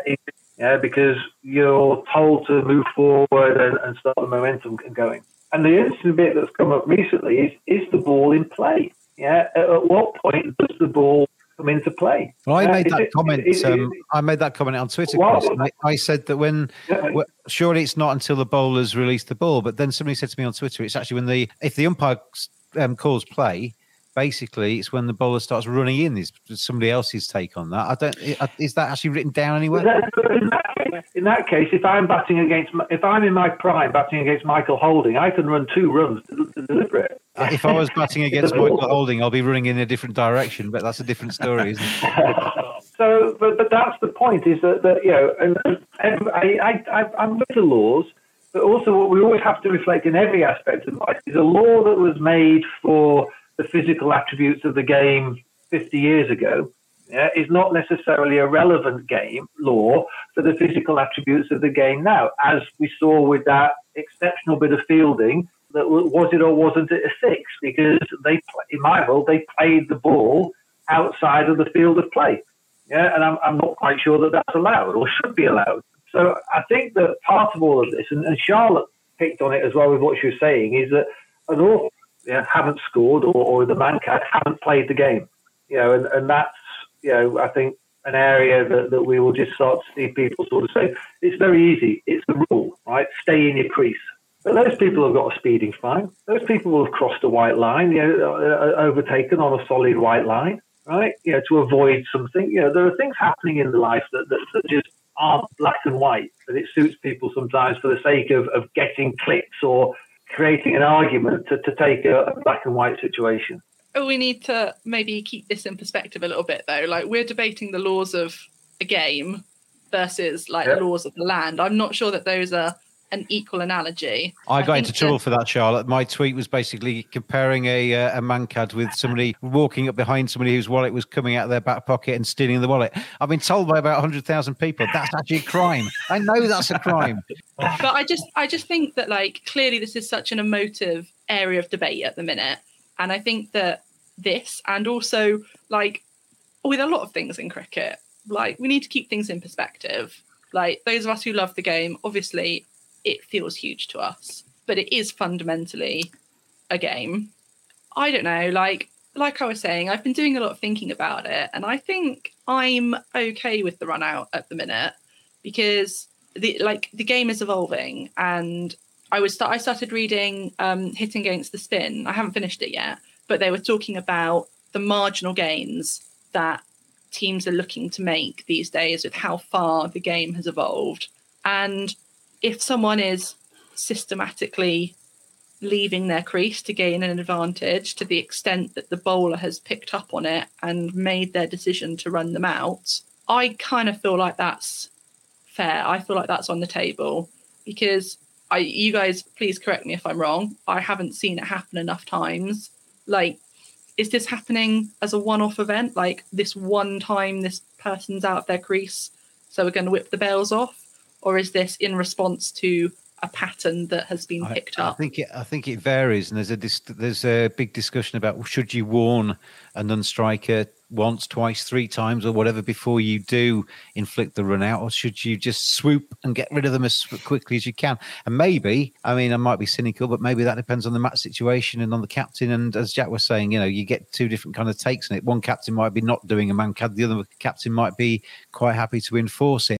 yeah, because you're told to move forward and, and start the momentum going. And the interesting bit that's come up recently is is the ball in play? Yeah, at, at what point does the ball come into play. Well, I made uh, that it, comment. It, it, um, I made that comment on Twitter. Well, I, I, said that when yeah. well, surely it's not until the bowlers release the ball, but then somebody said to me on Twitter, it's actually when the if the umpire um, calls play, basically it's when the bowler starts running in. Is somebody else's take on that? I don't. Is that actually written down anywhere? In that, case, in that case, if I'm batting against, if I'm in my prime batting against Michael Holding, I can run two runs to, to deliver it. Uh, if I was batting against (laughs) Michael Holding, I'll be running in a different direction, but that's a different story, isn't it? (laughs) so, but, but that's the point is that, that you know, and, and I, I, I, I'm with the laws, but also what we always have to reflect in every aspect of life is a law that was made for the physical attributes of the game 50 years ago yeah, is not necessarily a relevant game law for the physical attributes of the game now, as we saw with that exceptional bit of fielding. That was it or wasn't it a six? Because they, in my world, they played the ball outside of the field of play. Yeah, and I'm, I'm not quite sure that that's allowed or should be allowed. So I think that part of all of this, and, and Charlotte picked on it as well with what she was saying, is that an awful haven't scored or, or the Mancat haven't played the game. You know, and, and that's, you know, I think an area that, that we will just start to see people sort of say, it's very easy. It's the rule, right? Stay in your crease. But those people have got a speeding fine. Those people will have crossed a white line, you know, uh, overtaken on a solid white line, right? You know, to avoid something. You know, there are things happening in life that, that, that just aren't black and white, but it suits people sometimes for the sake of, of getting clicks or creating an argument to, to take a, a black and white situation. Oh, we need to maybe keep this in perspective a little bit, though. Like we're debating the laws of a game versus like yeah. laws of the land. I'm not sure that those are an equal analogy. I got I into trouble that... for that, Charlotte. My tweet was basically comparing a uh, a mankad with somebody walking up behind somebody whose wallet was coming out of their back pocket and stealing the wallet. I've been told by about hundred thousand people that's actually a crime. I know that's a crime. (laughs) but I just I just think that like clearly this is such an emotive area of debate at the minute, and I think that this and also like with a lot of things in cricket, like we need to keep things in perspective. Like those of us who love the game, obviously it feels huge to us, but it is fundamentally a game. I don't know, like like I was saying, I've been doing a lot of thinking about it, and I think I'm okay with the run out at the minute because the like the game is evolving, and I was I started reading um, Hitting Against the Spin. I haven't finished it yet, but they were talking about the marginal gains that teams are looking to make these days with how far the game has evolved, and if someone is systematically leaving their crease to gain an advantage to the extent that the bowler has picked up on it and made their decision to run them out, I kind of feel like that's fair. I feel like that's on the table because I you guys please correct me if I'm wrong. I haven't seen it happen enough times. Like is this happening as a one-off event like this one time this person's out of their crease so we're going to whip the bails off or is this in response to a pattern that has been picked I up. think it, I think it varies, and there's a dis- there's a big discussion about should you warn a non-striker once, twice, three times, or whatever before you do inflict the run out, or should you just swoop and get rid of them as quickly as you can? And maybe, I mean, I might be cynical, but maybe that depends on the match situation and on the captain. And as Jack was saying, you know, you get two different kind of takes on it. One captain might be not doing a mankad, the other captain might be quite happy to enforce it.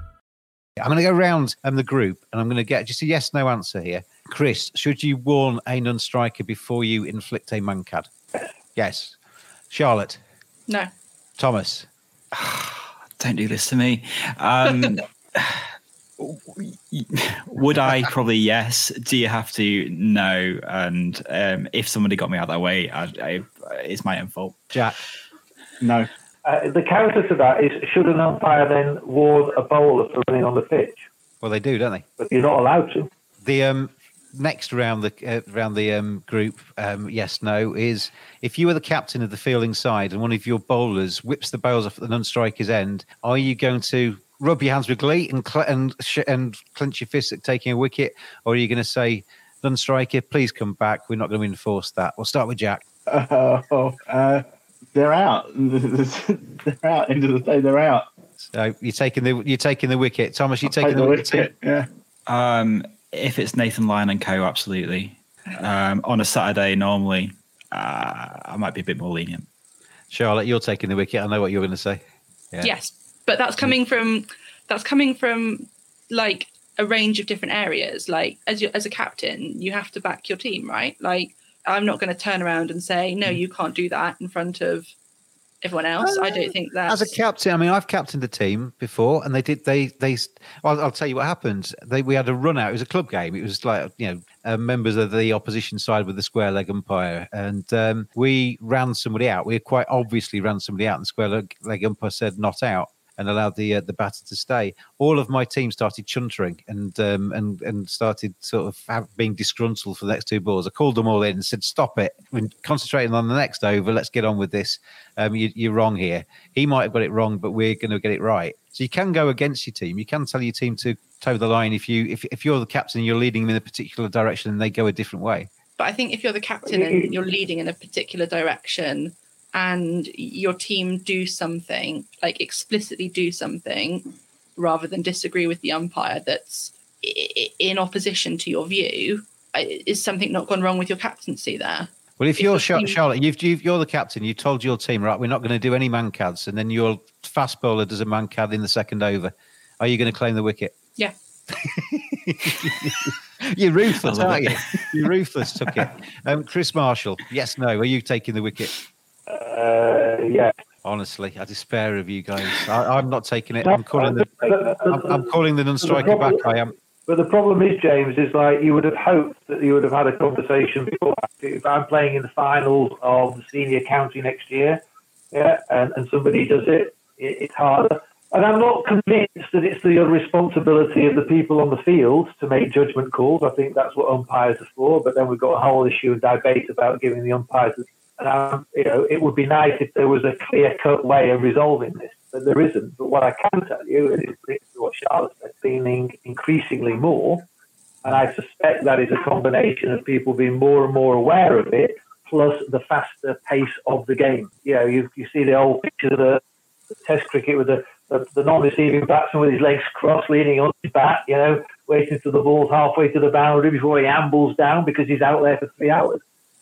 I'm going to go round um, the group and I'm going to get just a yes no answer here. Chris, should you warn a non striker before you inflict a mankad? Yes. Charlotte, No. Thomas, (sighs) Don't do this to me. Um, (laughs) would I? Probably yes. Do you have to? No. And um, if somebody got me out that way, I, I, it's my own fault. Jack. No. Uh, the counter to that is should an umpire then warn a bowler for running on the pitch? Well, they do, don't they? But you're not allowed to. The um, next round the uh, round the um, group, um, yes, no, is if you were the captain of the fielding side and one of your bowlers whips the bowls off at the non-striker's end, are you going to rub your hands with glee and cl- and sh- and clench your fists at taking a wicket, or are you going to say, non-striker, please come back? We're not going to enforce that. We'll start with Jack. (laughs) Oh, uh, they're out. (laughs) they're out. End of the day, they're out. So you're taking the you're taking the wicket, Thomas. You're Take taking the, the wicket. wicket. Yeah. Um, if it's Nathan Lyon and co, absolutely. Um, on a Saturday, normally, uh, I might be a bit more lenient. Charlotte, you're taking the wicket. I know what you're going to say. Yeah. Yes, but that's coming from that's coming from like a range of different areas. Like as you as a captain, you have to back your team, right? Like I'm not going to turn around and say no, you can't do that in front of everyone else. I don't think that As a captain, I mean, I've captained the team before, and they did. They they. Well, I'll tell you what happened. They we had a run out. It was a club game. It was like you know uh, members of the opposition side with the square leg umpire, and um, we ran somebody out. We quite obviously ran somebody out, and the square leg, leg umpire said not out. And allowed the uh, the batter to stay. All of my team started chuntering and um, and and started sort of have, being disgruntled for the next two balls. I called them all in and said, "Stop it! We're concentrating on the next over. Let's get on with this. Um, you, you're wrong here. He might have got it wrong, but we're going to get it right." So you can go against your team. You can tell your team to toe the line if you if, if you're the captain, you're leading them in a particular direction, and they go a different way. But I think if you're the captain and you're leading in a particular direction and your team do something, like explicitly do something, rather than disagree with the umpire that's i- i- in opposition to your view, is something not gone wrong with your captaincy there? Well, if you're your Char- team- Charlotte, you've, you've, you're the captain. You told your team, right? We're not going to do any mankads, and then your fast bowler does a mankad in the second over. Are you going to claim the wicket? Yeah. (laughs) You're ruthless, aren't it. you? You're ruthless. Took it. (laughs) Um, Chris Marshall. Yes, no. Are you taking the wicket? Uh, yeah. Honestly, I despair of you guys. I, I'm not taking it. I'm calling the. I'm, I'm calling the non-striker back. I am. But the problem is, James, is like you would have hoped that you would have had a conversation before. If I'm playing in the finals of the senior county next year, yeah, and, and somebody does it, it, it's harder. And I'm not convinced that it's the responsibility of the people on the field to make judgment calls. I think that's what umpires are for. But then we've got a whole issue of debate about giving the umpires. And um, you know, it would be nice if there was a clear-cut way of resolving this, but there isn't. But what I can tell you is it's what Charlotte said, feeling increasingly more, and I suspect that is a combination of people being more and more aware of it, plus the faster pace of the game. You know, you, you see the old picture of the, the Test cricket with the, the, the non-receiving batsman with his legs crossed, leaning on his bat, you know, waiting for the ball's halfway to the boundary before he ambles down because he's out there for three hours.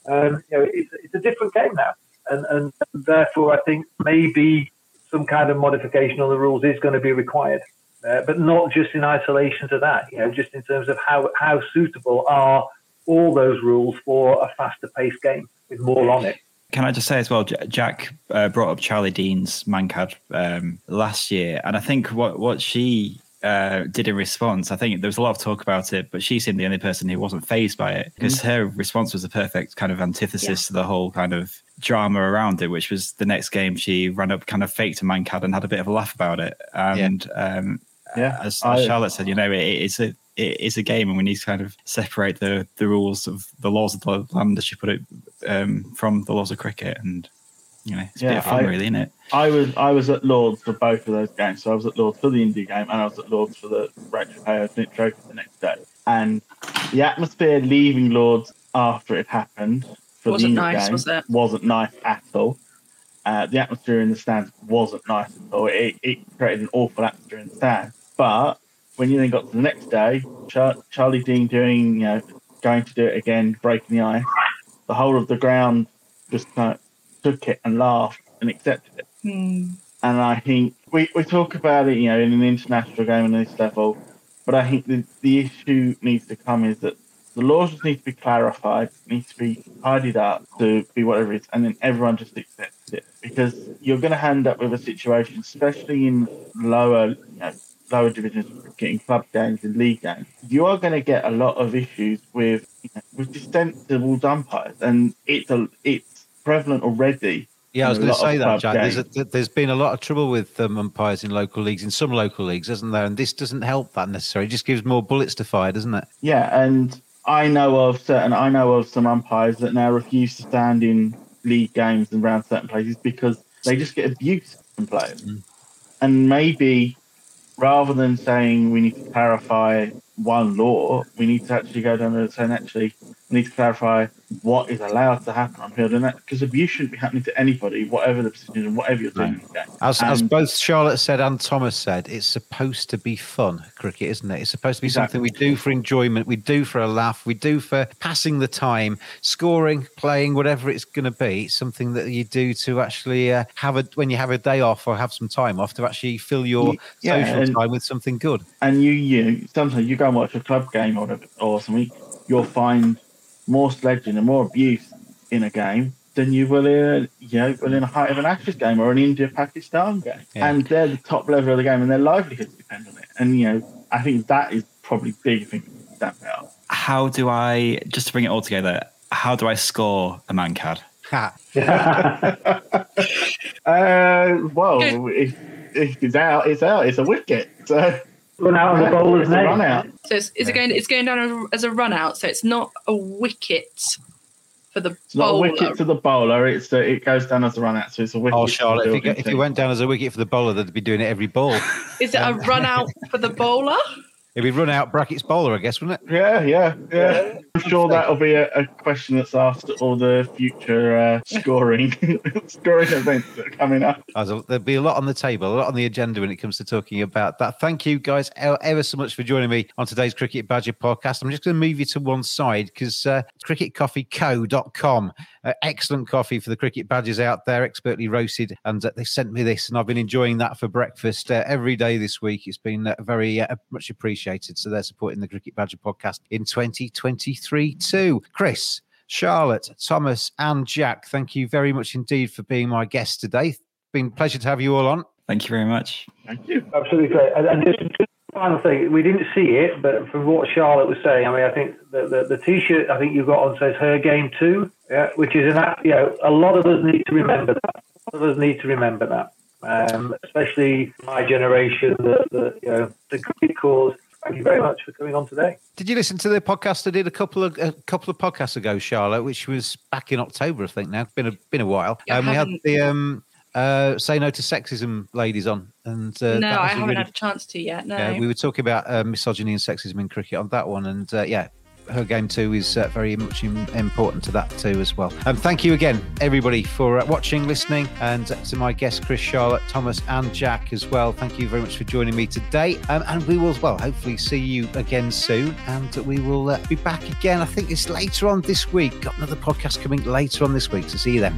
Um, you know, it's, it's a different game now, and, and therefore I think maybe some kind of modification on the rules is going to be required, uh, but not just in isolation to that. You know, just in terms of how how suitable are all those rules for a faster paced game with more on it. Can I just say as well, Jack uh, brought up Charlie Dean's Mankad um, last year, and I think what what she uh, did in response, I think there was a lot of talk about it, but she seemed the only person who wasn't phased by it because Mm. her response was the perfect kind of antithesis to the whole kind of drama around it, which was the next game she ran up, kind of faked a mankad and had a bit of a laugh about it. And um, Yeah, as, as Charlotte said, you know, it, it's a it is a game, and we need to kind of separate the the rules of the laws of the land, as she put it, um, from the laws of cricket, and you know, it's a bit of fun, I- really, isn't it? I was I was at Lords for both of those games. So I was at Lords for the indie game, and I was at Lords for the Rachael Heyhoe Flint Trophy the next day. And the atmosphere leaving Lords after it happened for Wasn't the India nice, game was it? wasn't nice at all. Uh, the atmosphere in the stands wasn't nice at all. It, it created an awful atmosphere in the stands. But when you then got to the next day, Char- Charlie Dean doing, you know, going to do it again, breaking the ice, the whole of the ground just kind of took it and laughed and accepted it. Hmm. And I think we, we talk about it, you know, in an international game on this level, but I think the, the issue needs to come is that the laws just need to be clarified, needs to be tidied up to be whatever it is, and then everyone just accepts it. Because you're going to end up with a situation, especially in lower, you know, lower divisions, getting club games and league games, you are going to get a lot of issues with you know, with disensible umpires, and it's a it's prevalent already. Yeah, I was going to say that, Jack. There's, a, there's been a lot of trouble with um, umpires in local leagues, in some local leagues, isn't there? And this doesn't help that necessarily. It just gives more bullets to fire, doesn't it? Yeah, and I know of certain I know of some umpires that now refuse to stand in league games and around certain places because they just get abused from players. And maybe rather than saying we need to clarify one law, we need to actually go down and saying actually need to clarify what is allowed to happen on field and that because abuse shouldn't be happening to anybody, whatever the position and whatever you're doing in the game. As, as both Charlotte said and Thomas said, it's supposed to be fun, cricket, isn't it? It's supposed to be something we do for enjoyment, we do for a laugh, we do for passing the time, scoring, playing, whatever it's going to be. It's something that you do to actually uh, have a when you have a day off or have some time off to actually fill your Yeah, social and- time with something good. and you you sometimes you go and watch a club game or or something, you'll find more sledging and more abuse in a game than you will in you know will in a height of an Ashes game or an India Pakistan game. Yeah. And they're the top level of the game and their livelihoods depend on it. And you know, I think that is probably big thing to stamp out. How do I just to bring it all together? How do I score a mankad? (laughs) Uh, well, if, if it's out, it's out. It's a wicket. So Run out on the bowler's It's a name. Run out. So it's, is it going? It's going down as a- run out. So it's not a wicket for the bowler. It's not a wicket to the bowler. It's a, it goes down as a run out. So it's a wicket. Oh, the Charlotte, if you, if you went down as a wicket for the bowler, they'd be doing it every ball. Is it a um, run out for the bowler? (laughs) It'd be run out brackets bowler, I guess, wouldn't it? Yeah, yeah, yeah. I'm sure that'll be a, a question that's asked at all the future uh, scoring (laughs) scoring events that are coming up. There'll be a lot on the table, a lot on the agenda when it comes to talking about that. Thank you guys ever so much for joining me on today's Cricket Badger podcast. I'm just going to move you to one side because uh, cricketcoffeeco.com, uh, excellent coffee for the cricket badgers out there, expertly roasted. And uh, they sent me this, and I've been enjoying that for breakfast uh, every day this week. It's been uh, very uh, much appreciated. So they're supporting the Cricket Badger podcast in 2023 too. Chris, Charlotte, Thomas, and Jack, thank you very much indeed for being my guest today. Been a pleasure to have you all on. Thank you very much. Thank you. Absolutely great. And, and just, just final thing, we didn't see it, but from what Charlotte was saying, I mean, I think the, the, the T-shirt I think you've got on says "Her Game Too," yeah, which is an app. You know, a lot of us need to remember that. A lot of us need to remember that, um, especially my generation. The, the you know the cricket cause. Thank you very much for coming on today. Did you listen to the podcast I did a couple of a couple of podcasts ago, Charlotte, which was back in October, I think. Now been a been a while. Yeah, um, we had the um, uh, say no to sexism ladies on, and uh, no, I haven't really- had a chance to yet. No. Yeah, we were talking about uh, misogyny and sexism in cricket on that one, and uh, yeah, her game too is uh, very much im- important to that too as well. Um, thank you again, everybody, for uh, watching, listening, and to my guests, Chris, Charlotte, Thomas, and Jack as well. Thank you very much for joining me today, um, and we will, well, hopefully see you again soon, and we will uh, be back again. I think it's later on this week. Got another podcast coming later on this week, so see you then.